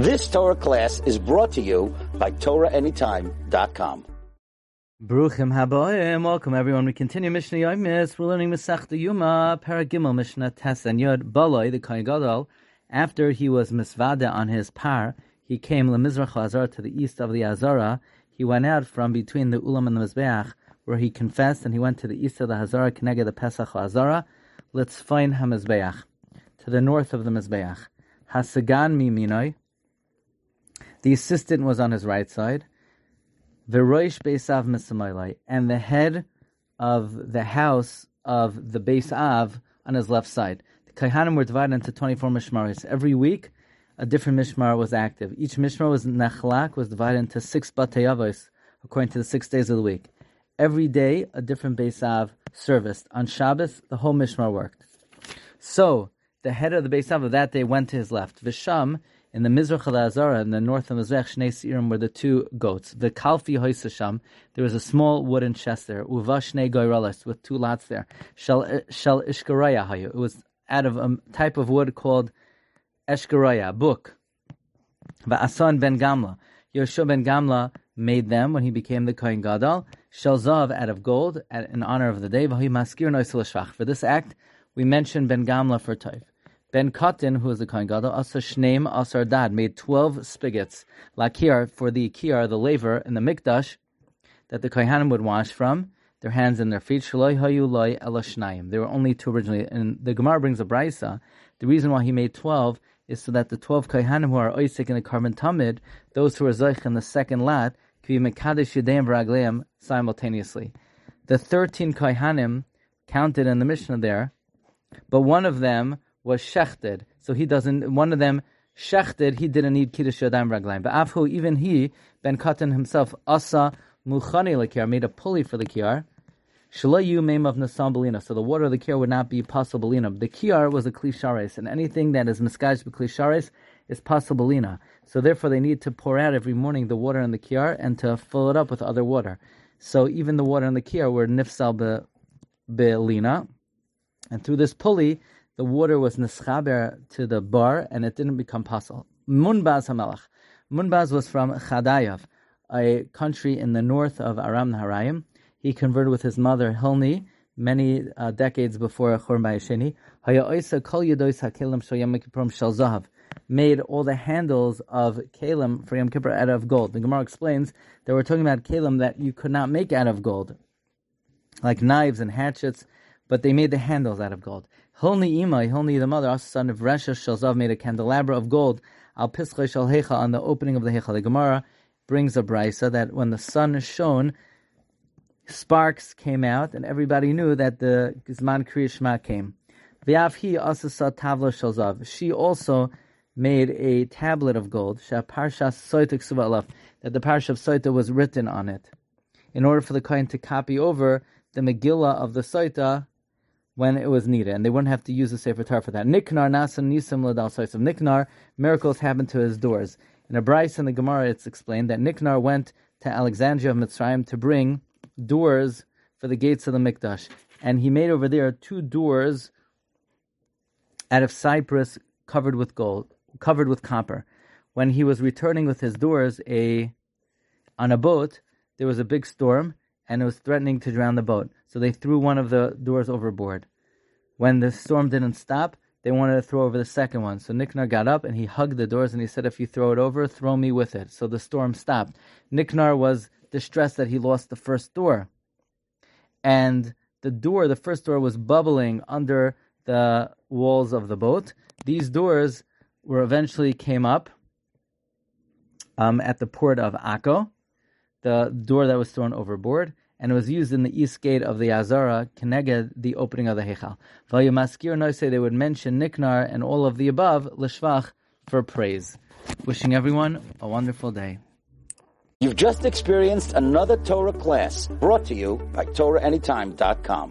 This Torah class is brought to you by TorahAnytime.com. Bruchim haboim. Welcome everyone. We continue Mishnah Yomis. We're learning Masechta Yoma, Paragimel Mishnah Tes and Yod Baloi, the Kohen Gadol. After he was misvada on his par, he came lemizrach Azara to the east of the Azara. He went out from between the Ulam and the Mizbeach, where he confessed, and he went to the east of the Azara, Keneged the Pesach Azara. Let's find Hamizbeach to the north of the Mizbeach. Hasagan miminoi. The assistant was on his right side. The Roish Beisav Misamoilai, and the head of the house of the Beisav on his left side. The Kaihanim were divided into 24 mishmaris. Every week, a different mishmar was active. Each mishmar was nachlak, was divided into six batayavos, according to the six days of the week. Every day, a different Beisav serviced. On Shabbos, the whole mishmar worked. So, the head of the Beisav of that day went to his left. Visham, in the Mizrach Azara, in the north of Mizrach, Shnei Sirim were the two goats. The Kalfi Hoisasham, there was a small wooden chest there. Uva Shnei Goyralas, with two lots there. Shel, shel Ishkaraya Hayu. It was out of a type of wood called Eshkaraya, book. Asan ben Gamla. Yoshua ben Gamla made them when he became the Kohen Gadol. Shel Zav out of gold, in honor of the day. For this act, we mention ben Gamla for Taif. Ben Katan, who was the Kohen Gadol, Asa Shneim Asar Dad, made 12 spigots, lakir, for the kiyar, the laver, in the mikdash, that the Kohanim would wash from, their hands and their feet. Shaloi hayu loy elashnayim. There were only two originally. And the Gemara brings a brisa. The reason why he made 12 is so that the 12 Kohanim who are oisik in the korban tamid, those who are zoich in the second lat, can be mekadesh yudeim simultaneously. The 13 Kohanim counted in the Mishnah there, but one of them was shechted, so he doesn't. One of them shechted, he didn't need kiddush yadayim raglayim. But afhu, even he, Ben Katan himself, asa muchani lekiyar, made a pulley for the kiyar. Shalayu meme of nasam So the water of the kiyar would not be possibilina. The kiyar was a klishares, and anything that is miskaj klishares is possibilina. So therefore, they need to pour out every morning the water in the kiyar and to fill it up with other water. So even the water in the kiyar were nifsal be, belina, and through this pulley the water was nischaber to the bar and it didn't become possible. Munbaz Hamelach. Munbaz was from Chadayav, a country in the north of Aram Naharaim. He converted with his mother Hilni many uh, decades before Chorm Bayesheni. Made all the handles of kalim for Yom Kippur out of gold. The Gemara explains that we're talking about kalim that you could not make out of gold, like knives and hatchets, but they made the handles out of gold. Hilni Imai, Hilni the mother, also son of Resha Shalzav, made a candelabra of gold, al Pischai Shal Hechal, on the opening of the Hechal. The Gemara brings a brisa that when the sun shone, sparks came out, and everybody knew that the Gizman Kriyashma came. V'yavhi also saw tavla shalzav. She also made a tablet of gold, that the parsha of Soita was written on it, in order for the Kohen to copy over the Megillah of the Soita when it was needed, and they wouldn't have to use the Sefer Torah for that. Nicanor nasan nisim ladal of Nicanor, miracles happened to his doors. In a brisa in the Gemara, it's explained that Nicanor went to Alexandria of Mitzrayim to bring doors for the gates of the Mikdash, and he made over there two doors out of cypress covered with gold, covered with copper. When he was returning with his doors, a on a boat, there was a big storm, and it was threatening to drown the boat. So they threw one of the doors overboard. When the storm didn't stop, they wanted to throw over the second one. So Nicanor got up and he hugged the doors and he said, If you throw it over, throw me with it. So the storm stopped. Nicanor was distressed that he lost the first door. And the door, the first door, was bubbling under the walls of the boat. These doors were eventually came up um, at the port of Akko, the door that was thrown overboard and it was used in the east gate of the Azara, Keneged, the opening of the Hechal. Vayumaskir Noise, they would mention Nicanor and all of the above, Lishvach, for praise. Wishing everyone a wonderful day. You've just experienced another Torah class brought to you by TorahAnytime.com.